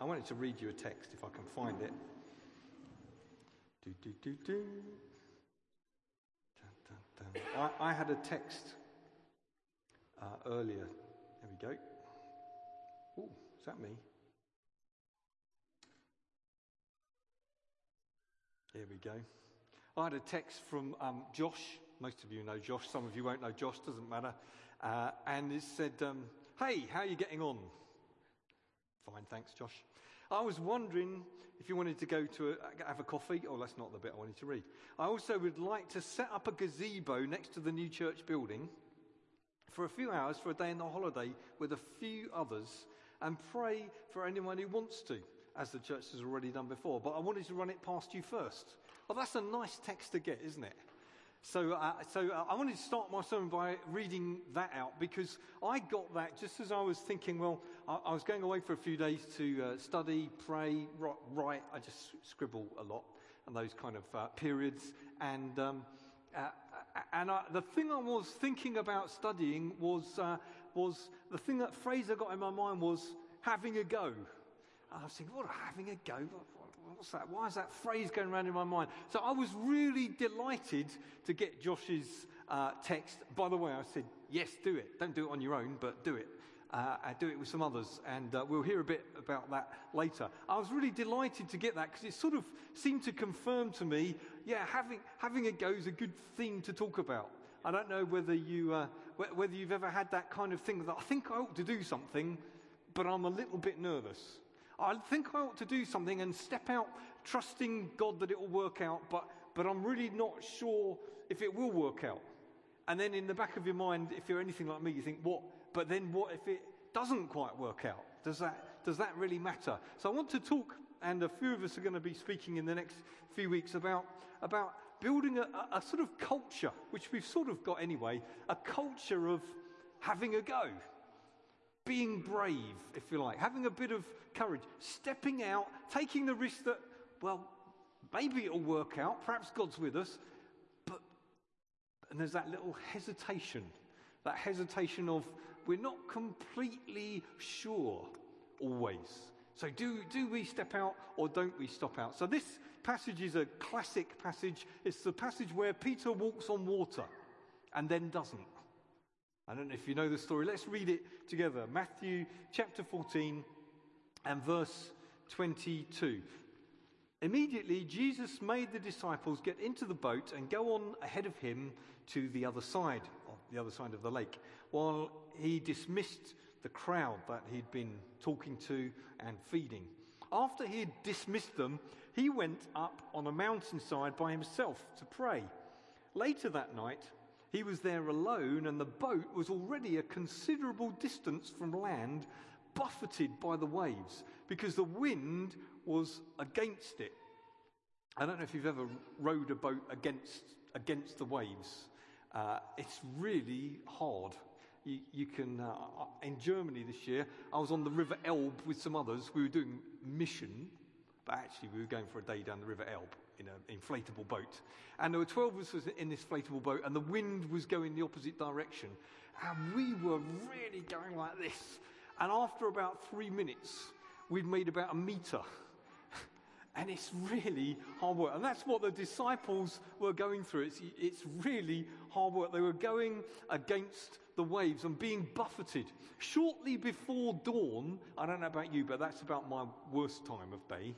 I wanted to read you a text if I can find it. Do, do, do, do. Dun, dun, dun. I, I had a text uh, earlier. There we go. Oh, is that me? There we go. I had a text from um, Josh. Most of you know Josh. Some of you won't know Josh. Doesn't matter. Uh, and it said, um, "Hey, how are you getting on?" Fine, thanks, Josh. I was wondering if you wanted to go to a, have a coffee. Oh, that's not the bit I wanted to read. I also would like to set up a gazebo next to the new church building for a few hours for a day in the holiday with a few others and pray for anyone who wants to, as the church has already done before. But I wanted to run it past you first. Well, that's a nice text to get, isn't it? So, uh, so uh, I wanted to start my sermon by reading that out because I got that just as I was thinking, well, I, I was going away for a few days to uh, study, pray, write. I just scribble a lot and those kind of uh, periods. And, um, uh, and I, the thing I was thinking about studying was, uh, was the thing that phrase I got in my mind was having a go. And I was thinking, what, having a go? What's that? Why is that phrase going around in my mind? So I was really delighted to get Josh's uh, text. By the way, I said, yes, do it. Don't do it on your own, but do it. Uh, do it with some others, and uh, we'll hear a bit about that later. I was really delighted to get that because it sort of seemed to confirm to me, yeah, having, having a go is a good thing to talk about. I don't know whether, you, uh, whether you've ever had that kind of thing that I think I ought to do something, but I'm a little bit nervous. I think I ought to do something and step out trusting God that it will work out, but, but I'm really not sure if it will work out. And then in the back of your mind, if you're anything like me, you think, what? But then what if it doesn't quite work out? Does that, does that really matter? So I want to talk, and a few of us are going to be speaking in the next few weeks about, about building a, a sort of culture, which we've sort of got anyway, a culture of having a go being brave, if you like, having a bit of courage, stepping out, taking the risk that, well, maybe it'll work out, perhaps God's with us, but, and there's that little hesitation, that hesitation of we're not completely sure always. So, do, do we step out or don't we step out? So, this passage is a classic passage. It's the passage where Peter walks on water and then doesn't. I don't know if you know the story. Let's read it together. Matthew chapter 14 and verse 22. Immediately, Jesus made the disciples get into the boat and go on ahead of him to the other side, the other side of the lake, while he dismissed the crowd that he'd been talking to and feeding. After he had dismissed them, he went up on a mountainside by himself to pray. Later that night, he was there alone, and the boat was already a considerable distance from land, buffeted by the waves, because the wind was against it. I don't know if you've ever rowed a boat against, against the waves. Uh, it's really hard. You, you can, uh, in Germany this year, I was on the River Elbe with some others. We were doing mission, but actually we were going for a day down the River Elbe in an inflatable boat. And there were 12 of us in this inflatable boat, and the wind was going the opposite direction. And we were really going like this. And after about three minutes, we'd made about a meter. and it's really hard work. And that's what the disciples were going through. It's, it's really hard work. They were going against the waves and being buffeted. Shortly before dawn, I don't know about you, but that's about my worst time of day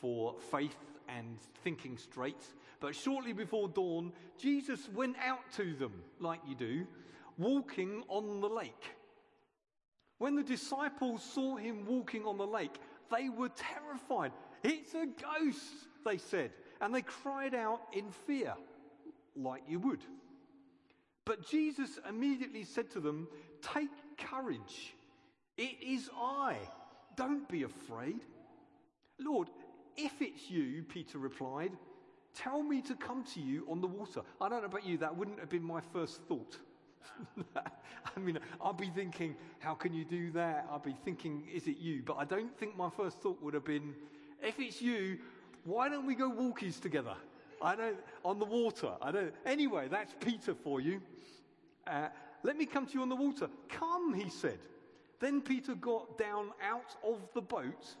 for faith and thinking straight. But shortly before dawn, Jesus went out to them, like you do, walking on the lake. When the disciples saw him walking on the lake, they were terrified. It's a ghost, they said, and they cried out in fear, like you would. But Jesus immediately said to them, Take courage. It is I. Don't be afraid. Lord, if it's you, Peter replied, tell me to come to you on the water. I don't know about you, that wouldn't have been my first thought. I mean, I'll be thinking, how can you do that? I'll be thinking, is it you? But I don't think my first thought would have been, if it's you, why don't we go walkies together? I don't, on the water. I don't, anyway, that's Peter for you. Uh, let me come to you on the water. Come, he said. Then Peter got down out of the boat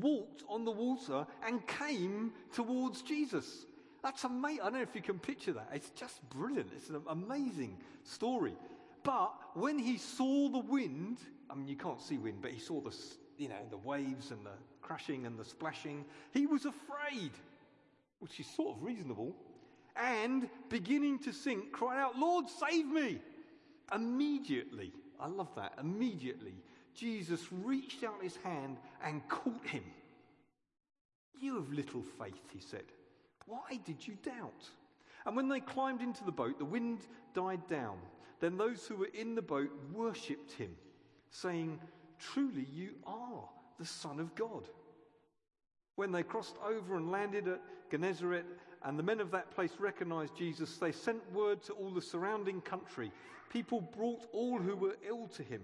walked on the water and came towards Jesus. That's amazing. I don't know if you can picture that. It's just brilliant. It's an amazing story. But when he saw the wind, I mean, you can't see wind, but he saw the, you know, the waves and the crashing and the splashing, he was afraid, which is sort of reasonable, and beginning to sink, cried out, Lord, save me! Immediately, I love that, immediately, Jesus reached out his hand and caught him. You have little faith, he said. Why did you doubt? And when they climbed into the boat, the wind died down. Then those who were in the boat worshipped him, saying, Truly, you are the Son of God. When they crossed over and landed at Gennesaret, and the men of that place recognized Jesus, they sent word to all the surrounding country. People brought all who were ill to him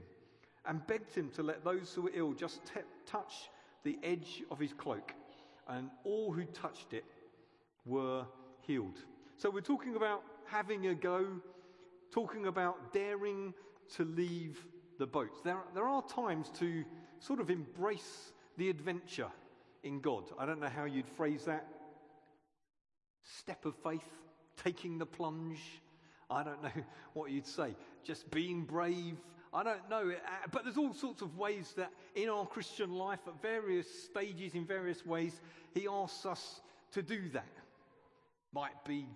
and begged him to let those who were ill just t- touch the edge of his cloak. And all who touched it were healed. So we're talking about having a go, talking about daring to leave the boat. There, there are times to sort of embrace the adventure in God. I don't know how you'd phrase that. Step of faith, taking the plunge. I don't know what you'd say. Just being brave. I don't know. Uh, but there's all sorts of ways that in our Christian life, at various stages, in various ways, He asks us to do that. Might be,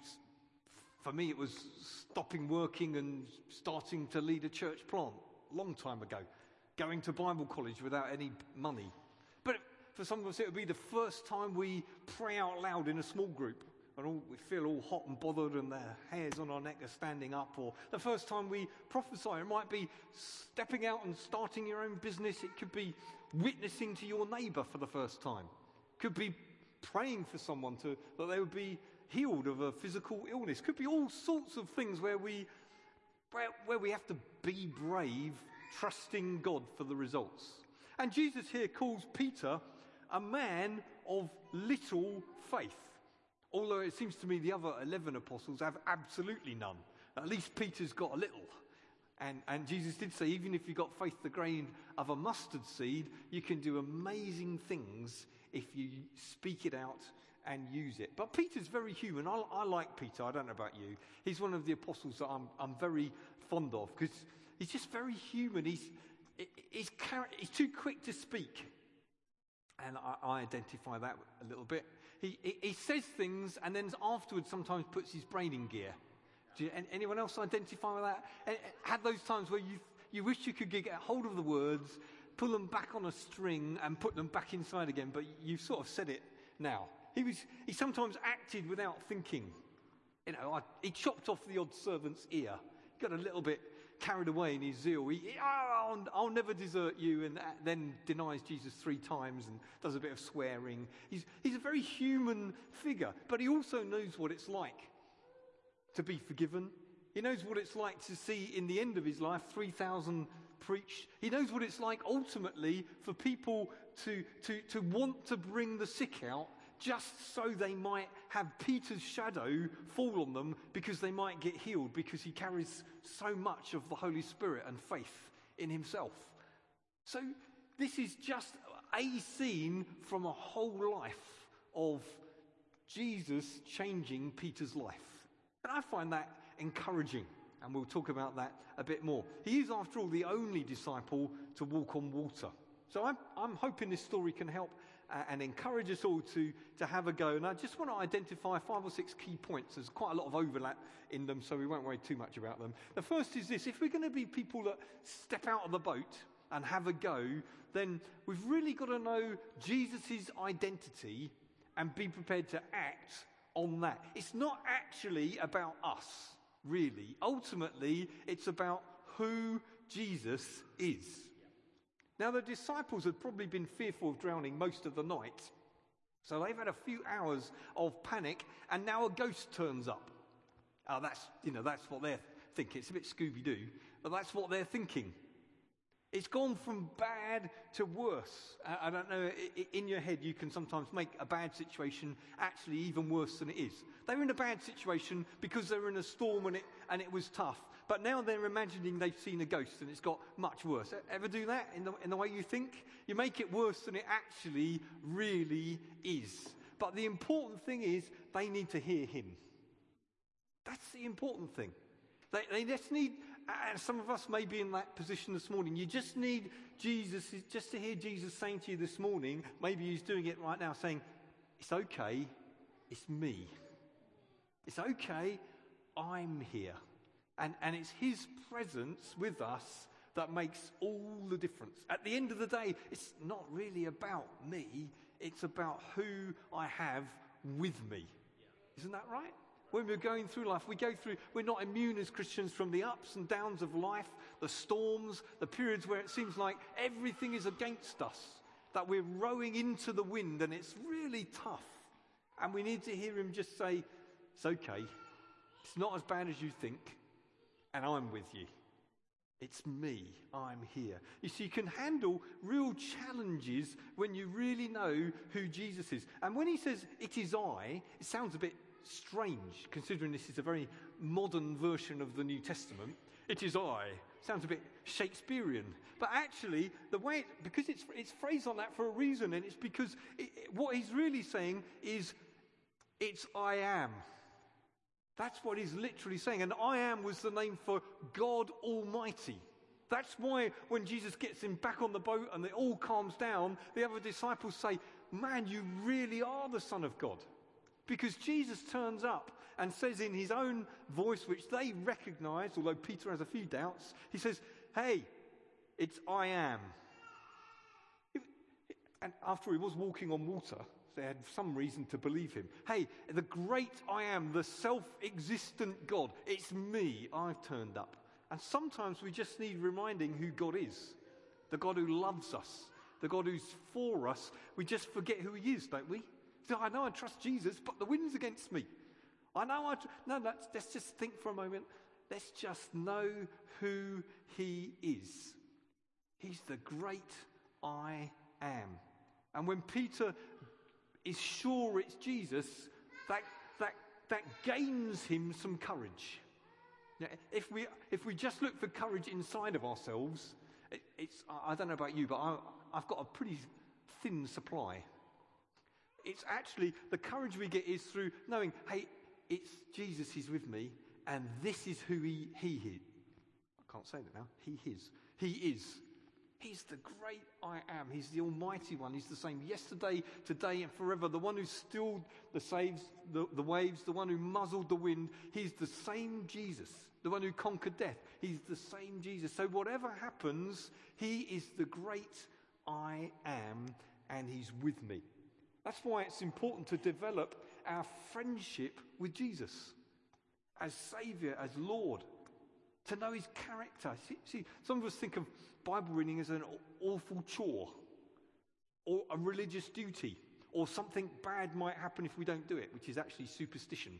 for me, it was stopping working and starting to lead a church plant long time ago, going to Bible college without any money. But for some of us, it would be the first time we pray out loud in a small group and all, we feel all hot and bothered and the hairs on our neck are standing up, or the first time we prophesy. It might be stepping out and starting your own business. It could be witnessing to your neighbor for the first time. It could be praying for someone to, that they would be healed of a physical illness. It could be all sorts of things where we, where, where we have to be brave, trusting God for the results. And Jesus here calls Peter a man of little faith. Although it seems to me the other 11 apostles have absolutely none. At least Peter's got a little. And, and Jesus did say, even if you've got faith the grain of a mustard seed, you can do amazing things if you speak it out and use it. But Peter's very human. I, I like Peter. I don't know about you. He's one of the apostles that I'm, I'm very fond of because he's just very human. He's, he's, he's too quick to speak. And I, I identify that a little bit. He, he, he, says things and then afterwards sometimes puts his brain in gear. Do you, anyone else identify with that? Had those times where you, you wish you could get hold of the words, pull them back on a string and put them back inside again, but you've sort of said it now. He, was, he sometimes acted without thinking. You know, I, he chopped off the odd servant's ear, got a little bit carried away in his zeal. He, oh, I'll, I'll, never desert you, and then denies Jesus three times and does a bit of swearing. He's, he's a very human figure, but he also knows what it's like to be forgiven. He knows what it's like to see in the end of his life 3,000 preached. He knows what it's like ultimately for people to, to, to want to bring the sick out just so they might have Peter's shadow fall on them because they might get healed because he carries so much of the Holy Spirit and faith in himself. So, this is just a scene from a whole life of Jesus changing Peter's life. And I find that encouraging, and we'll talk about that a bit more. He is, after all, the only disciple to walk on water. So I'm, I'm hoping this story can help and encourage us all to, to have a go. And I just want to identify five or six key points. There's quite a lot of overlap in them, so we won't worry too much about them. The first is this if we're going to be people that step out of the boat and have a go, then we've really got to know Jesus' identity and be prepared to act on that. It's not actually about us, really. Ultimately, it's about who Jesus is. Now, the disciples had probably been fearful of drowning most of the night. So they've had a few hours of panic, and now a ghost turns up. Oh, that's, you know, that's what they're thinking. It's a bit Scooby Doo, but that's what they're thinking. It's gone from bad to worse. I don't know, in your head, you can sometimes make a bad situation actually even worse than it is. They were in a bad situation because they were in a storm and it, and it was tough. But now they're imagining they've seen a ghost and it's got much worse. Ever do that in the, in the way you think? You make it worse than it actually really is. But the important thing is they need to hear him. That's the important thing. They, they just need, and some of us may be in that position this morning. You just need Jesus, just to hear Jesus saying to you this morning, maybe he's doing it right now, saying, It's okay, it's me. It's okay, I'm here. And, and it's his presence with us that makes all the difference. At the end of the day, it's not really about me, it's about who I have with me. Isn't that right? When we're going through life, we go through, we're not immune as Christians from the ups and downs of life, the storms, the periods where it seems like everything is against us, that we're rowing into the wind and it's really tough. And we need to hear him just say, It's okay. It's not as bad as you think, and I'm with you. It's me. I'm here. You see, you can handle real challenges when you really know who Jesus is. And when he says, It is I, it sounds a bit strange, considering this is a very modern version of the New Testament. It is I. Sounds a bit Shakespearean. But actually, the way, it, because it's, it's phrased on that for a reason, and it's because it, what he's really saying is, It's I am. That's what he's literally saying. And I am was the name for God Almighty. That's why when Jesus gets him back on the boat and it all calms down, the other disciples say, Man, you really are the Son of God. Because Jesus turns up and says in his own voice, which they recognize, although Peter has a few doubts, he says, Hey, it's I am. And after he was walking on water, they had some reason to believe him. Hey, the great I am, the self existent God, it's me. I've turned up. And sometimes we just need reminding who God is the God who loves us, the God who's for us. We just forget who he is, don't we? I know I trust Jesus, but the wind's against me. I know I. Tr- no, let's, let's just think for a moment. Let's just know who he is. He's the great I am. And when Peter is sure it's Jesus, that, that, that gains him some courage. Now, if, we, if we just look for courage inside of ourselves, it, it's, I don't know about you, but I, I've got a pretty thin supply it's actually the courage we get is through knowing, hey, it's Jesus, He's with me, and this is who He, he is. I can't say that now. He is. He is. He's the great I am. He's the Almighty One. He's the same yesterday, today, and forever. The one who stilled the, saves, the, the waves, the one who muzzled the wind. He's the same Jesus. The one who conquered death. He's the same Jesus. So, whatever happens, He is the great I am, and He's with me. That's why it's important to develop our friendship with Jesus as Savior, as Lord, to know His character. See, see, some of us think of Bible reading as an awful chore or a religious duty or something bad might happen if we don't do it, which is actually superstition.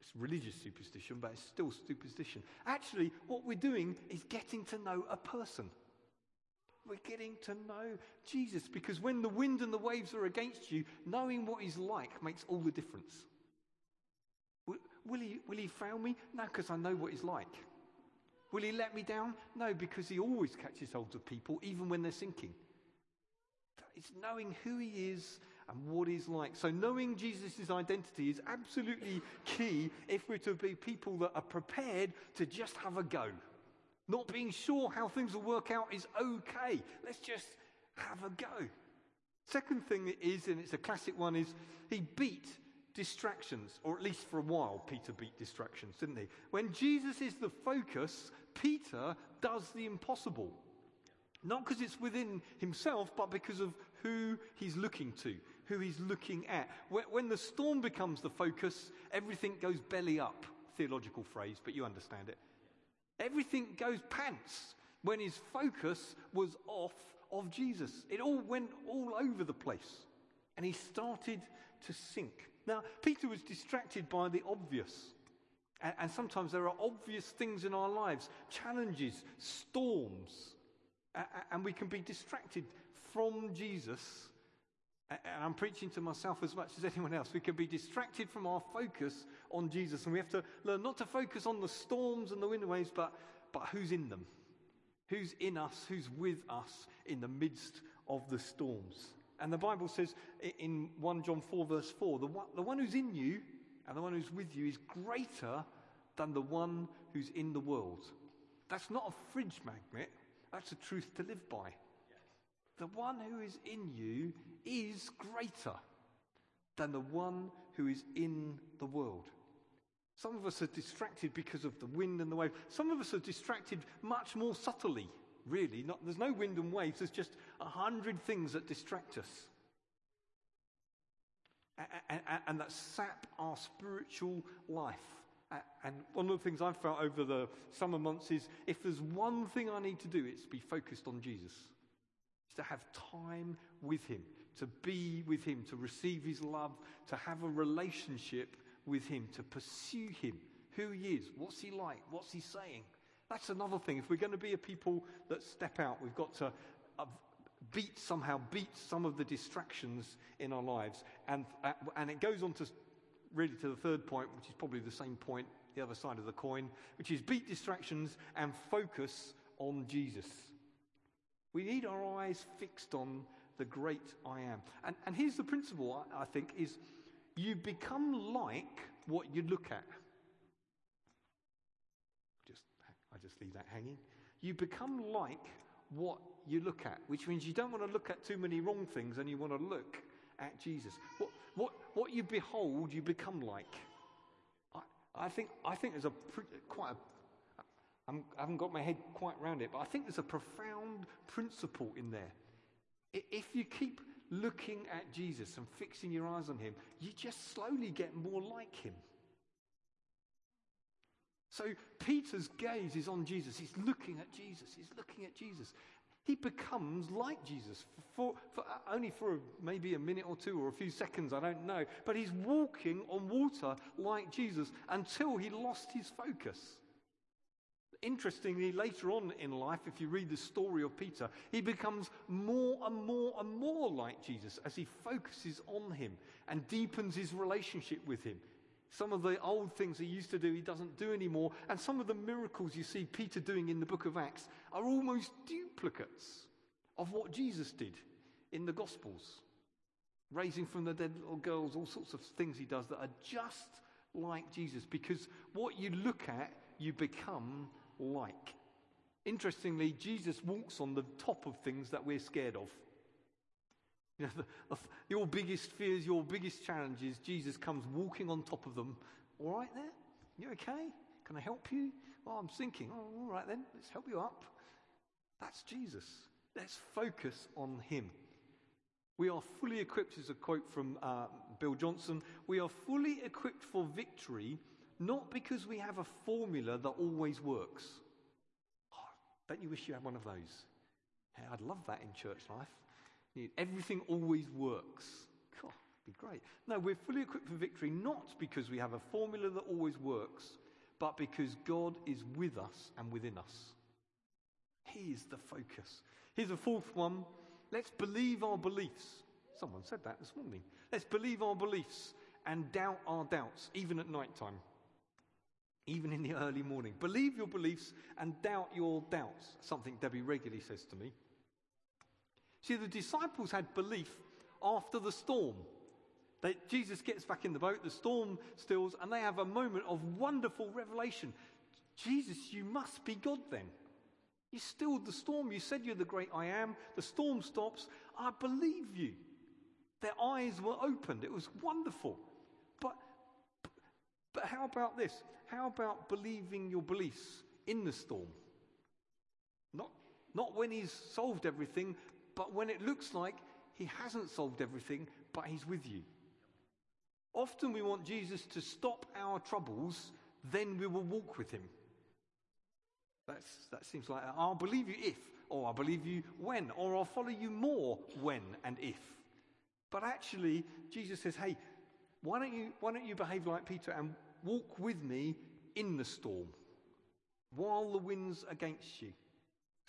It's religious superstition, but it's still superstition. Actually, what we're doing is getting to know a person. We're getting to know Jesus because when the wind and the waves are against you, knowing what he's like makes all the difference. Will, will he, will he fail me? No, because I know what he's like. Will he let me down? No, because he always catches hold of people, even when they're sinking. It's knowing who he is and what he's like. So, knowing Jesus' identity is absolutely key if we're to be people that are prepared to just have a go. Not being sure how things will work out is okay. Let's just have a go. Second thing is, and it's a classic one, is he beat distractions, or at least for a while, Peter beat distractions, didn't he? When Jesus is the focus, Peter does the impossible. Not because it's within himself, but because of who he's looking to, who he's looking at. When the storm becomes the focus, everything goes belly up. Theological phrase, but you understand it. Everything goes pants when his focus was off of Jesus. It all went all over the place. And he started to sink. Now, Peter was distracted by the obvious. And, and sometimes there are obvious things in our lives challenges, storms, And we can be distracted from Jesus. And I'm preaching to myself as much as anyone else. We can be distracted from our focus on Jesus. And we have to learn not to focus on the storms and the wind waves, but, but who's in them. Who's in us, who's with us in the midst of the storms. And the Bible says in 1 John 4, verse 4, the one, the one who's in you and the one who's with you is greater than the one who's in the world. That's not a fridge magnet, that's a truth to live by. The one who is in you is greater than the one who is in the world. Some of us are distracted because of the wind and the wave. Some of us are distracted much more subtly, really. Not, there's no wind and waves, there's just a hundred things that distract us. And, and, and that sap our spiritual life. And one of the things I've felt over the summer months is if there's one thing I need to do, it's be focused on Jesus. To have time with Him, to be with Him, to receive His love, to have a relationship with Him, to pursue Him, who He is, what's He like, what's He saying. That's another thing. If we're going to be a people that step out, we've got to uh, beat somehow beat some of the distractions in our lives. And, uh, and it goes on to really to the third point, which is probably the same point, the other side of the coin, which is beat distractions and focus on Jesus. We need our eyes fixed on the great I am. And, and here's the principle, I, I think, is you become like what you look at. Just, I just leave that hanging. You become like what you look at, which means you don't want to look at too many wrong things and you want to look at Jesus. What, what, what you behold, you become like. I, I, think, I think there's a quite a I'm, I haven't got my head quite around it, but I think there's a profound principle in there. If you keep looking at Jesus and fixing your eyes on him, you just slowly get more like him. So Peter's gaze is on Jesus. He's looking at Jesus. He's looking at Jesus. He becomes like Jesus for, for, uh, only for maybe a minute or two or a few seconds, I don't know. But he's walking on water like Jesus until he lost his focus. Interestingly, later on in life, if you read the story of Peter, he becomes more and more and more like Jesus as he focuses on him and deepens his relationship with him. Some of the old things he used to do, he doesn't do anymore. And some of the miracles you see Peter doing in the book of Acts are almost duplicates of what Jesus did in the Gospels. Raising from the dead little girls, all sorts of things he does that are just like Jesus. Because what you look at, you become like. Interestingly, Jesus walks on the top of things that we're scared of. You know, the, your biggest fears, your biggest challenges, Jesus comes walking on top of them. All right there? You okay? Can I help you? Well, I'm sinking. Oh, all right then, let's help you up. That's Jesus. Let's focus on him. We are fully equipped, is a quote from uh, Bill Johnson. We are fully equipped for victory, not because we have a formula that always works. Oh, don't you wish you had one of those? I'd love that in church life. Everything always works. God, be great. No, we're fully equipped for victory not because we have a formula that always works, but because God is with us and within us. He is the focus. Here's a fourth one. Let's believe our beliefs. Someone said that this morning. Let's believe our beliefs and doubt our doubts, even at night time, even in the early morning. Believe your beliefs and doubt your doubts. Something Debbie regularly says to me. See, the disciples had belief after the storm. They, Jesus gets back in the boat, the storm stills, and they have a moment of wonderful revelation. Jesus, you must be God then. You stilled the storm. You said you're the great I am. The storm stops. I believe you. Their eyes were opened. It was wonderful. But, how about this? How about believing your beliefs in the storm? Not, not when he's solved everything, but when it looks like he hasn't solved everything, but he's with you. Often we want Jesus to stop our troubles, then we will walk with him. That's, that seems like I'll believe you if, or I'll believe you when, or I'll follow you more when and if. But actually, Jesus says, hey, why don't you, why don't you behave like Peter and walk with me in the storm while the wind's against you?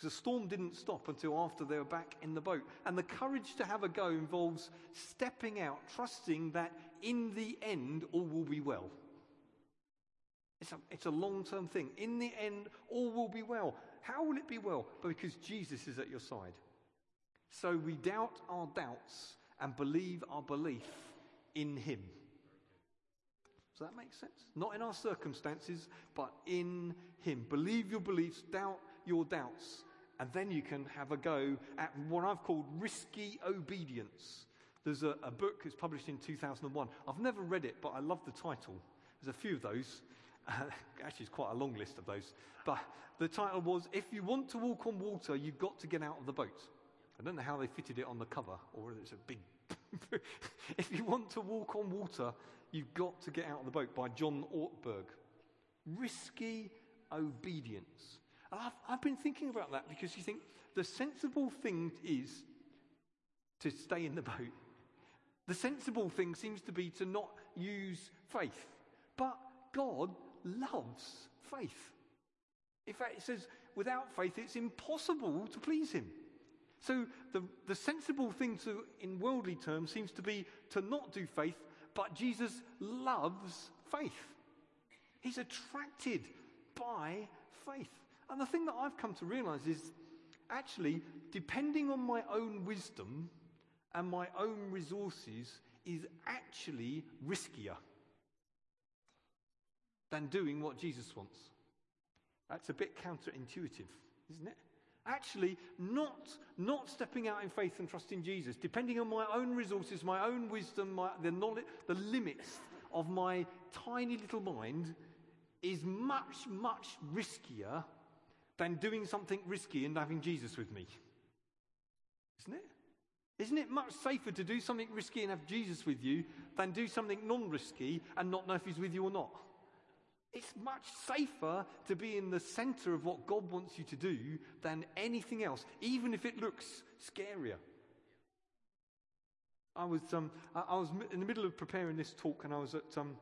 The storm didn't stop until after they were back in the boat. And the courage to have a go involves stepping out, trusting that in the end all will be well. It's a, it's a long term thing. In the end, all will be well. How will it be well? But because Jesus is at your side. So we doubt our doubts and believe our belief in Him. Does that make sense? Not in our circumstances, but in Him. Believe your beliefs, doubt your doubts, and then you can have a go at what I've called risky obedience. There's a, a book that's published in 2001. I've never read it, but I love the title. There's a few of those. Actually, it's quite a long list of those. But the title was If You Want to Walk on Water, You've Got to Get Out of the Boat. I don't know how they fitted it on the cover, or whether it's a big. if you want to walk on water, you've got to get out of the boat by John Ortberg. Risky obedience. I've, I've been thinking about that because you think the sensible thing is to stay in the boat. The sensible thing seems to be to not use faith. But God loves faith. In fact, it says, without faith, it's impossible to please Him. So the, the sensible thing to, in worldly terms, seems to be to not do faith, but Jesus loves faith. He's attracted by faith. And the thing that I've come to realize is actually, depending on my own wisdom and my own resources is actually riskier than doing what Jesus wants. That's a bit counterintuitive, isn't it? Actually, not, not stepping out in faith and trusting Jesus, depending on my own resources, my own wisdom, my, the, knowledge, the limits of my tiny little mind, is much, much riskier than doing something risky and having Jesus with me. Isn't it? Isn't it much safer to do something risky and have Jesus with you than do something non risky and not know if he's with you or not? It's much safer to be in the center of what God wants you to do than anything else, even if it looks scarier. I was, um, I was in the middle of preparing this talk and I was at um,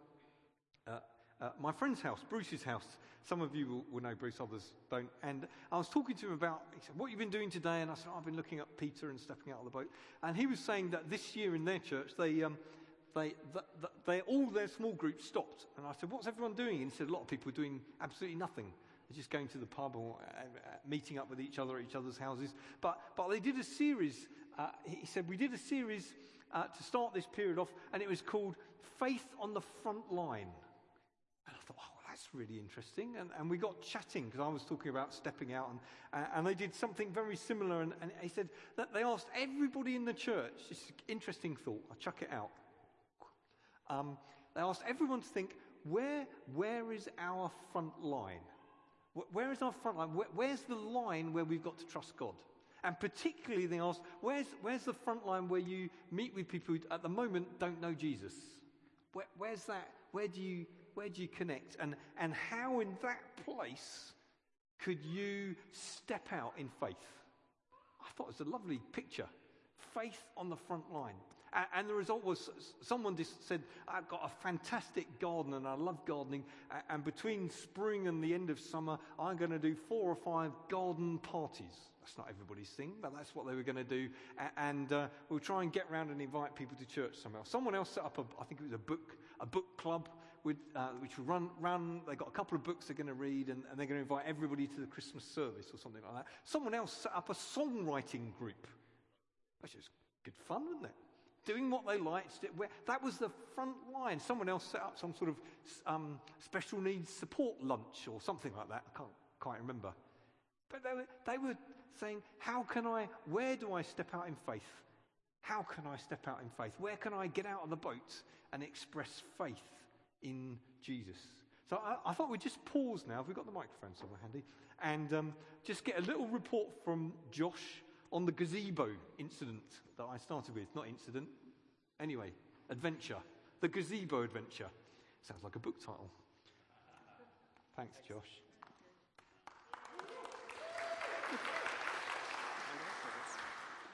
uh, uh, my friend's house, Bruce's house, some of you will, will, know Bruce, others don't. And I was talking to him about, he said, what you've been doing today? And I said, oh, I've been looking at Peter and stepping out of the boat. And he was saying that this year in their church, they, um, they, they, they, all their small groups stopped. And I said, what's everyone doing? And he said, a lot of people are doing absolutely nothing. They're just going to the pub or uh, meeting up with each other at each other's houses. But, but they did a series, uh, he said, we did a series uh, to start this period off, and it was called Faith on the Front Line. And I thought, oh, that's really interesting. And, and we got chatting because I was talking about stepping out, and, and they did something very similar. And, and he said that they asked everybody in the church, just interesting thought, I'll chuck it out. Um, they asked everyone to think, where, where is our front line? Where is our front line? Where, where's the line where we've got to trust God? And particularly, they asked, where's, where's the front line where you meet with people who at the moment don't know Jesus? Where, where's that? Where do you where do you connect? And, and how in that place could you step out in faith? I thought it was a lovely picture. Faith on the front line. And, the result was someone just said, I've got a fantastic garden and I love gardening. And between spring and the end of summer, I'm going to do four or five garden parties. That's not everybody's thing, but that's what they were going to do. And uh, we'll try and get around and invite people to church somehow. Someone else set up, a, I think it was a book, a book club with, uh, which run, run, they've got a couple of books they're going to read and, and they're going to invite everybody to the Christmas service or something like that. Someone else set up a songwriting group. That's just good fun, wasn't it? Doing what they liked. That was the front line. Someone else set up some sort of um, special needs support lunch or something like that. I can't quite remember. But they were, they were saying, How can I, where do I step out in faith? How can I step out in faith? Where can I get out of the boat and express faith? in Jesus. So I, I, thought we'd just pause now, if we've got the microphone somewhere handy, and um, just get a little report from Josh on the gazebo incident that I started with. Not incident, anyway, adventure. The gazebo adventure. Sounds like a book title. Thanks, Josh.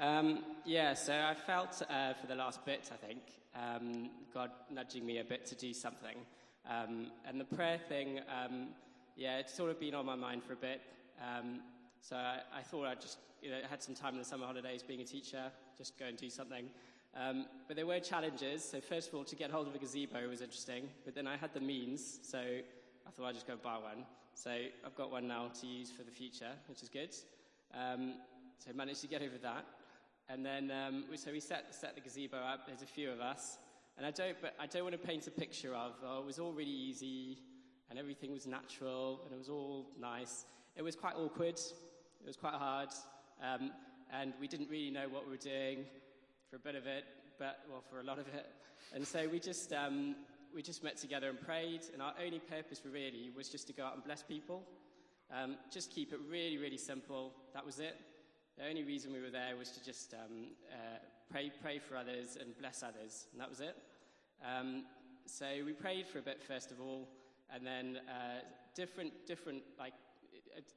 Um, yeah, so I felt uh, for the last bit, I think, um, God nudging me a bit to do something. Um, and the prayer thing, um, yeah, it's sort of been on my mind for a bit. So I, I thought I'd just, you know, had some time in the summer holidays being a teacher, just go and do something. Um, but there were challenges. So first of all, to get hold of a gazebo was interesting. But then I had the means, so I thought I'd just go buy one. So I've got one now to use for the future, which is good. Um, so I managed to get over that. And then, um, so we set, set the gazebo up. There's a few of us. And I don't, but I don't want to paint a picture of, oh, it was all really easy and everything was natural and it was all nice. It was quite awkward. It was quite hard. Um, and we didn't really know what we were doing for a bit of it, but, well, for a lot of it. And so we just, um, we just met together and prayed. And our only purpose really was just to go out and bless people. Um, just keep it really, really simple. That was it. The only reason we were there was to just um, uh, pray, pray for others and bless others, and that was it. Um, so we prayed for a bit first of all, and then uh, different, different, like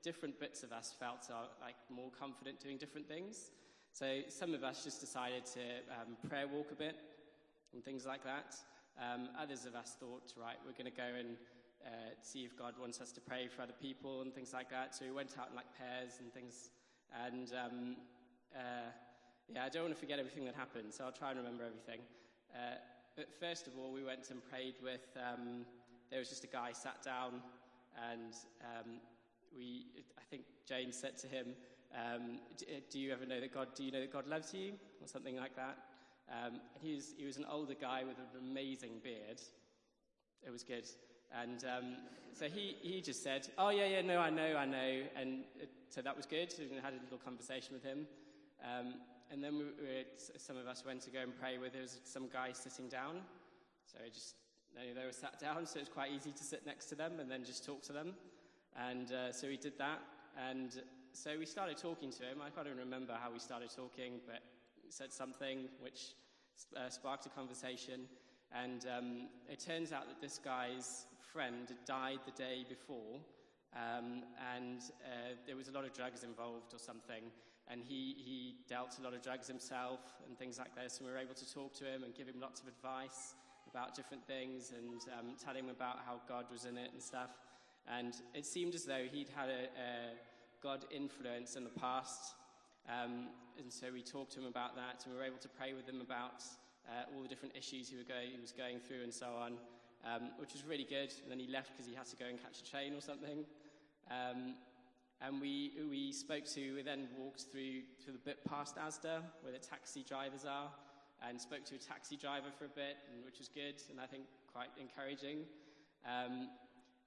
different bits of us felt like more confident doing different things. So some of us just decided to um, prayer walk a bit and things like that. Um, others of us thought, right, we're going to go and uh, see if God wants us to pray for other people and things like that. So we went out in like pairs and things and um, uh, yeah, I don't want to forget everything that happened, so I'll try and remember everything. Uh, but first of all, we went and prayed with, um, there was just a guy sat down, and um, we, I think Jane said to him, um, do, you ever know that God, do you know that God loves you? Or something like that. Um, he, was, he was an older guy with an amazing beard. It was good. And um, so he, he just said, Oh, yeah, yeah, no, I know, I know. And it, so that was good. We had a little conversation with him. Um, and then we, we, some of us went to go and pray with there was some guy sitting down. So just they were sat down, so it was quite easy to sit next to them and then just talk to them. And uh, so we did that. And so we started talking to him. I can't even remember how we started talking, but said something which uh, sparked a conversation. And um, it turns out that this guy's friend died the day before, um, and uh, there was a lot of drugs involved or something. And he, he dealt a lot of drugs himself and things like this. And we were able to talk to him and give him lots of advice about different things and um, tell him about how God was in it and stuff. And it seemed as though he'd had a, a God influence in the past. Um, and so we talked to him about that, and we were able to pray with him about uh, all the different issues he, go, he, was going through and so on, um, which was really good. And then he left because he had to go and catch a train or something. Um, and we, we spoke to, we then walked through to the bit past Asda, where the taxi drivers are, and spoke to a taxi driver for a bit, and, which was good, and I think quite encouraging. Um,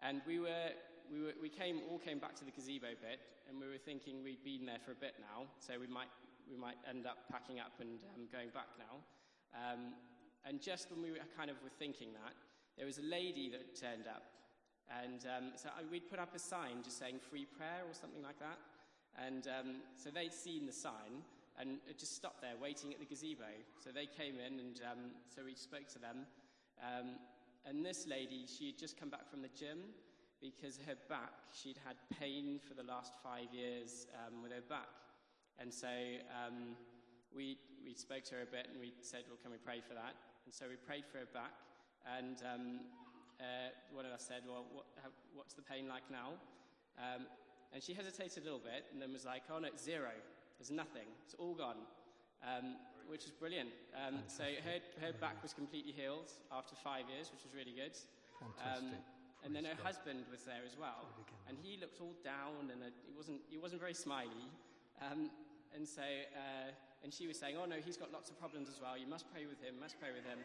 and we were, we, were, we came, all came back to the gazebo bit, and we were thinking we'd been there for a bit now, so we might, we might end up packing up and um, going back now. Um, and just when we were kind of were thinking that, there was a lady that turned up. And um, so we'd put up a sign just saying free prayer or something like that. And um, so they'd seen the sign and just stopped there waiting at the gazebo. So they came in and um, so we spoke to them. And this lady, she had just come back from the gym because her back, she'd had pain for the last five years um, with her back. And so um, we, we spoke to her a bit and we said, well, can we pray for that? And so we prayed for her back. And um, uh, one of us said, well, what, how, what's the pain like now? Um, and she hesitated a little bit and then was like, oh, no, it's zero. There's nothing. It's all gone, um, which is brilliant. Um, so her, her back was completely healed after five years, which was really good. Um, and then her husband was there as well. And he looked all down and uh, he, wasn't, he wasn't very smiley. Um, and so uh, and she was saying, Oh no, he's got lots of problems as well. You must pray with him, must pray with him.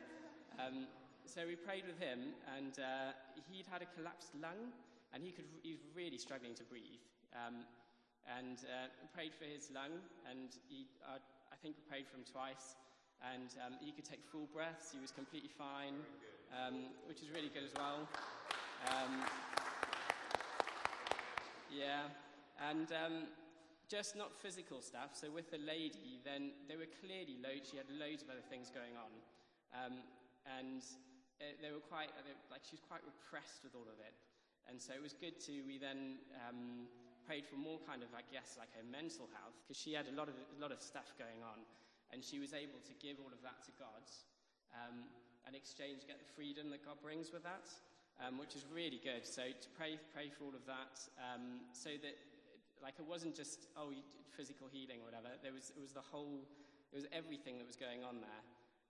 Um, so we prayed with him, and uh, he'd had a collapsed lung, and he, could, he was really struggling to breathe. Um, and uh, prayed for his lung, and he, uh, I think we prayed for him twice. And um, he could take full breaths, he was completely fine, um, which is really good as well. Um, yeah, and um, just not physical stuff. So with the lady, then there were clearly loads, she had loads of other things going on. Um, and uh, they were quite, uh, like she was quite repressed with all of it. And so it was good to, we then prayed for more kind of, I guess, like her mental health, because she had a lot, of, a lot of stuff going on. And she was able to give all of that to God um, and exchange, get the freedom that God brings with that, um, which is really good. So to pray, pray for all of that um, so that like it wasn't just oh physical healing or whatever. There was it was the whole, it was everything that was going on there.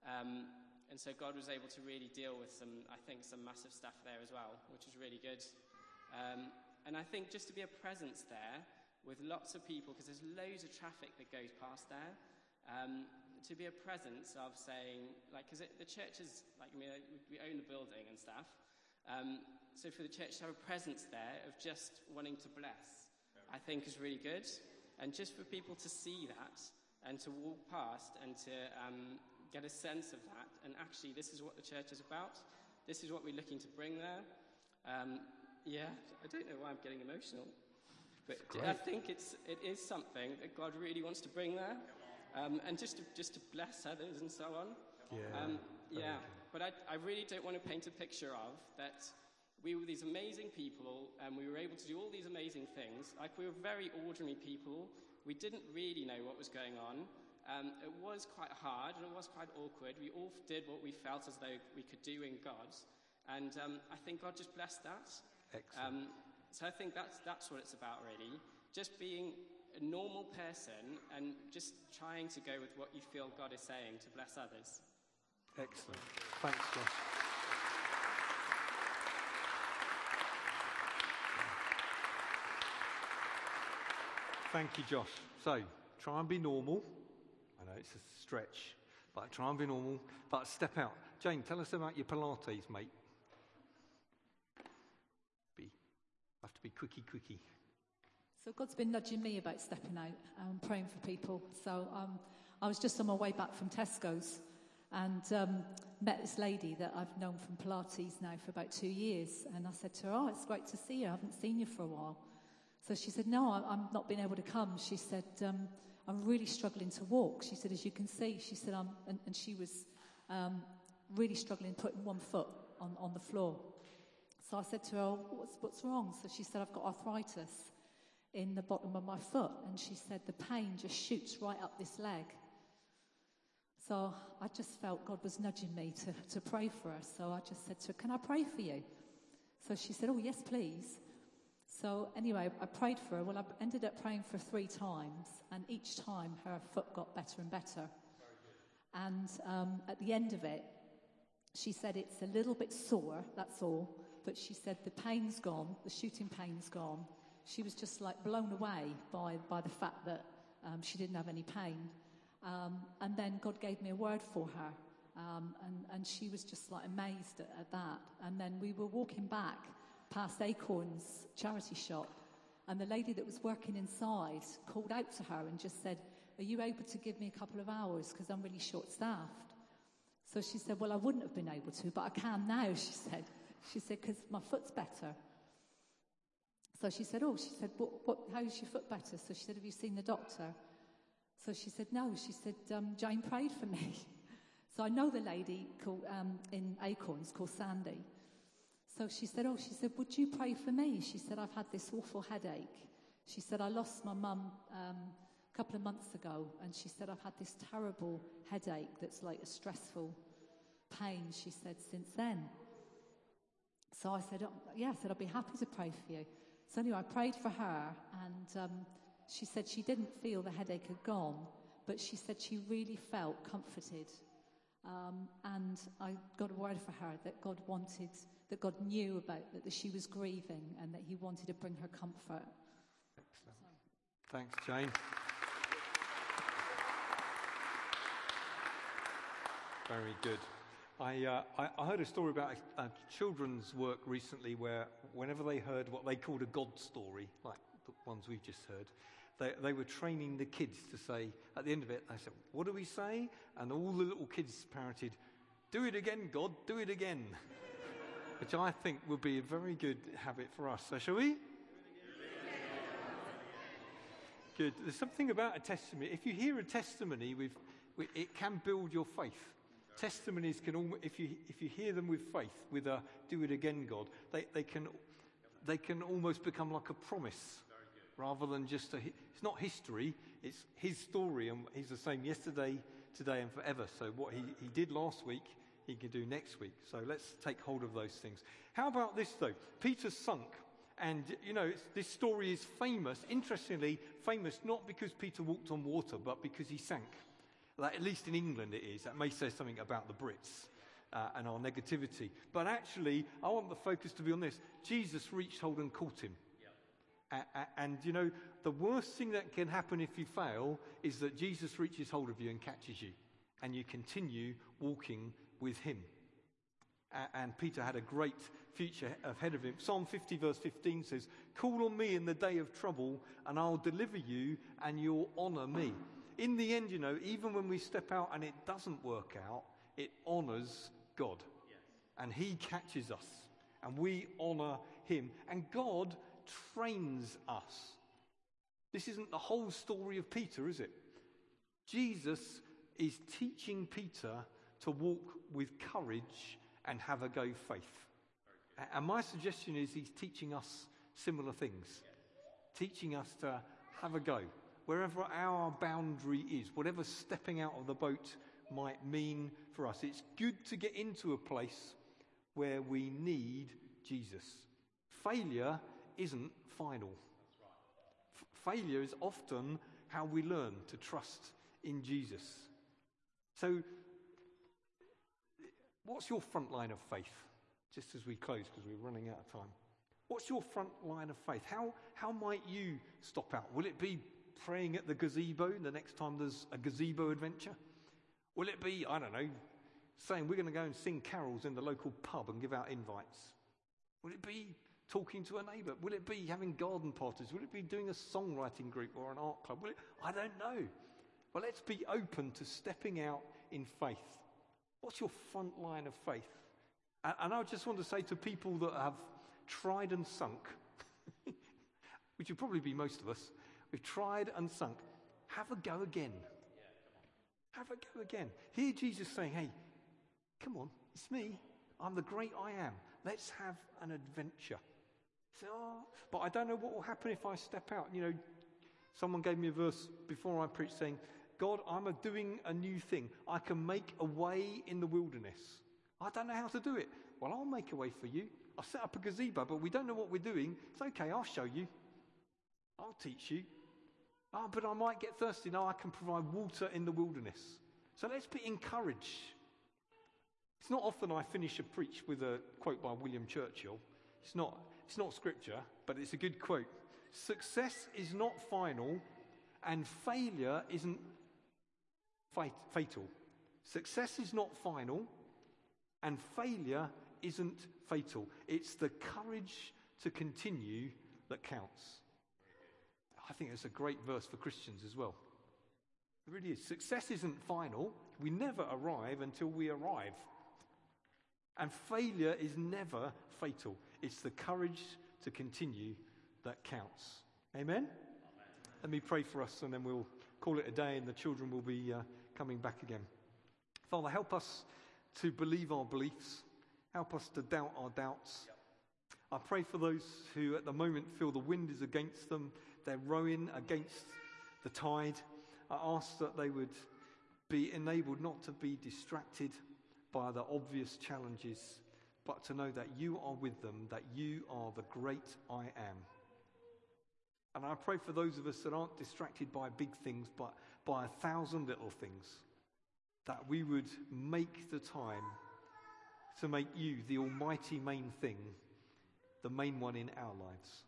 Um, and so God was able to really deal with some, I think, some massive stuff there as well, which was really good. And I think just to be a presence there with lots of people, because there's loads of traffic that goes past there, um, to be a presence of saying, like, because the church is, like, I mean, we own the building and stuff. Um, so for the church to have a presence there of just wanting to bless, I think is really good. And just for people to see that and to walk past and to um, get a sense of that. And actually, this is what the church is about. This is what we're looking to bring there. Um, yeah, I don't know why I'm getting emotional, but I think it's, it is something that God really wants to bring there. Um, and just to, just to bless others and so on. Yeah. Um, yeah. But I, I really don't want to paint a picture of that we were these amazing people and we were able to do all these amazing things. Like we were very ordinary people. We didn't really know what was going on. Um, it was quite hard and it was quite awkward. We all did what we felt as though we could do in God. And um, I think God just blessed that. Excellent. Um, so I think that's, that's what it's about, really. Just being a normal person and just trying to go with what you feel God is saying to bless others. Excellent. Thanks, Josh. Thank you, Josh. So, try and be normal. I know it's a stretch, but try and be normal. But step out. Jane, tell us about your Pilates, mate. Be, have to be quickie, quickie. So God's been nudging me about stepping out and praying for people. So um, I was just on my way back from Tesco's and um, met this lady that I've known from Pilates now for about two years. And I said to her, "Oh, it's great to see you. I haven't seen you for a while." So she said, "No, I'm not being able to come." She said, um, "I'm really struggling to walk." She said, "As you can see," she said, "I'm," and, and she was um, really struggling putting one foot on, on the floor. So I said to her, what's, what's wrong? So she said, I've got arthritis in the bottom of my foot. And she said, the pain just shoots right up this leg. So I just felt God was nudging me to, to pray for her. So I just said to her, Can I pray for you? So she said, Oh, yes, please. So anyway, I prayed for her. Well, I ended up praying for three times, and each time her foot got better and better. And um, at the end of it, she said it's a little bit sore, that's all. But she said the pain's gone, the shooting pain's gone. She was just like blown away by, by the fact that um, she didn't have any pain. Um, and then God gave me a word for her. Um, and, and she was just like amazed at, at that. And then we were walking back past Acorn's charity shop. And the lady that was working inside called out to her and just said, Are you able to give me a couple of hours? Because I'm really short staffed. So she said, Well, I wouldn't have been able to, but I can now, she said. She said, Because my foot's better. So she said, Oh, she said, what, what, How's your foot better? So she said, Have you seen the doctor? So she said, No. She said, um, Jane prayed for me. so I know the lady called, um, in Acorns called Sandy. So she said, Oh, she said, Would you pray for me? She said, I've had this awful headache. She said, I lost my mum um, a couple of months ago, and she said, I've had this terrible headache that's like a stressful pain, she said, since then. So I said, oh, Yeah, I said, I'd be happy to pray for you. So anyway, I prayed for her, and um, she said she didn't feel the headache had gone, but she said she really felt comforted. Um, and I got a word for her that God wanted, that God knew about that, that she was grieving, and that He wanted to bring her comfort. Excellent. Thanks, Jane. Very good. I, uh, I, I, heard a story about a, a, children's work recently where whenever they heard what they called a God story, like the ones we've just heard, they, they were training the kids to say, at the end of it, they said, What do we say? And all the little kids parroted, Do it again, God, do it again. Which I think would be a very good habit for us. So, shall we? Good. There's something about a testimony. If you hear a testimony, with, it can build your faith testimonies can, if you, if you hear them with faith, with a do it again, God, they, they, can, they can almost become like a promise rather than just a, it's not history, it's his story, and he's the same yesterday, today, and forever. So what he, he did last week, he can do next week. So let's take hold of those things. How about this, though? Peter sunk, And, you know, this story is famous, interestingly, famous not because Peter walked on water, but because he sank. Like, at least in England it is. That may say something about the Brits uh, and our negativity. But actually, I want the focus to be on this. Jesus reached hold and caught him. Yep. A- and, you know, the worst thing that can happen if you fail is that Jesus reaches hold of you and catches you. And you continue walking with him. A- and Peter had a great future ahead of him. Psalm 50, verse 15 says, Call on me in the day of trouble, and I'll deliver you, and you'll honor me. In the end, you know, even when we step out and it doesn't work out, it honors God. Yes. And He catches us, and we honor Him. And God trains us. This isn't the whole story of Peter, is it? Jesus is teaching Peter to walk with courage and have a go faith. And my suggestion is he's teaching us similar things, teaching us to have a go. Wherever our boundary is, whatever stepping out of the boat might mean for us, it's good to get into a place where we need Jesus. Failure isn't final. F- failure is often how we learn to trust in Jesus. So, what's your front line of faith? just as we close because we're running out of time. What's your front line of faith? How, how might you stop out? Will it be praying at the gazebo the next time there's a gazebo adventure? Will it be, I don't know, saying we're going to go and sing carols in the local pub and give out invites? Will it be talking to a neighbour? Will it be having garden parties? Will it be doing a songwriting group or an art club? Will it? I don't know. But let's be open to stepping out in faith. What's your front line of faith? And, and I just want to say to people that have tried and sunk, which would probably be most of us, we've tried and sunk, have a go again. Have a go again. Hear Jesus saying, hey, come on, it's me. I'm the great I am. Let's have an adventure. So, oh, but I don't know what will happen if I step out. You know, someone gave me a verse before I preached saying, God, I'm a doing a new thing. I can make a way in the wilderness. I don't know how to do it. Well, I'll make a way for you. I'll set up a gazebo, but we don't know what we're doing. It's okay, I'll show you. I'll teach you. Oh, but I might get thirsty. No, I can provide water in the wilderness. So let's be encouraged. It's not often I finish a preach with a quote by William Churchill. It's not, it's not scripture, but it's a good quote. Success is not final, and failure isn't fatal. Success is not final, and failure isn't fatal. It's the courage to continue that counts. I think it's a great verse for Christians as well. It really is. Success isn't final. We never arrive until we arrive. And failure is never fatal. It's the courage to continue that counts. Amen? Amen. Let me pray for us and then we'll call it a day and the children will be uh, coming back again. Father, help us to believe our beliefs. Help us to doubt our doubts. I pray for those who at the moment feel the wind is against them, they're rowing against the tide. I ask that they would be enabled not to be distracted by the obvious challenges, but to know that you are with them, that you are the great I am. And I pray for those of us that aren't distracted by big things, but by a thousand little things that we would make the time to make you the almighty main thing, the main one in our lives.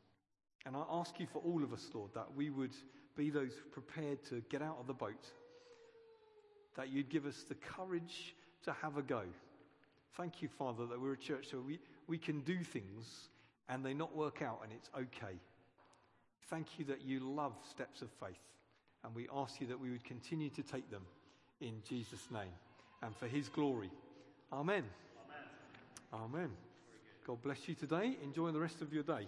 And I ask you for all of us, Lord, that we would be those prepared to get out of the boat, that you'd give us the courage to have a go. Thank you, Father, that we're a church where we, we can do things and they not work out and it's okay. Thank you that you love steps of faith. And we ask you that we would continue to take them in Jesus' name and for his glory. Amen. Amen. Amen. God bless you today. Enjoy the rest of your day.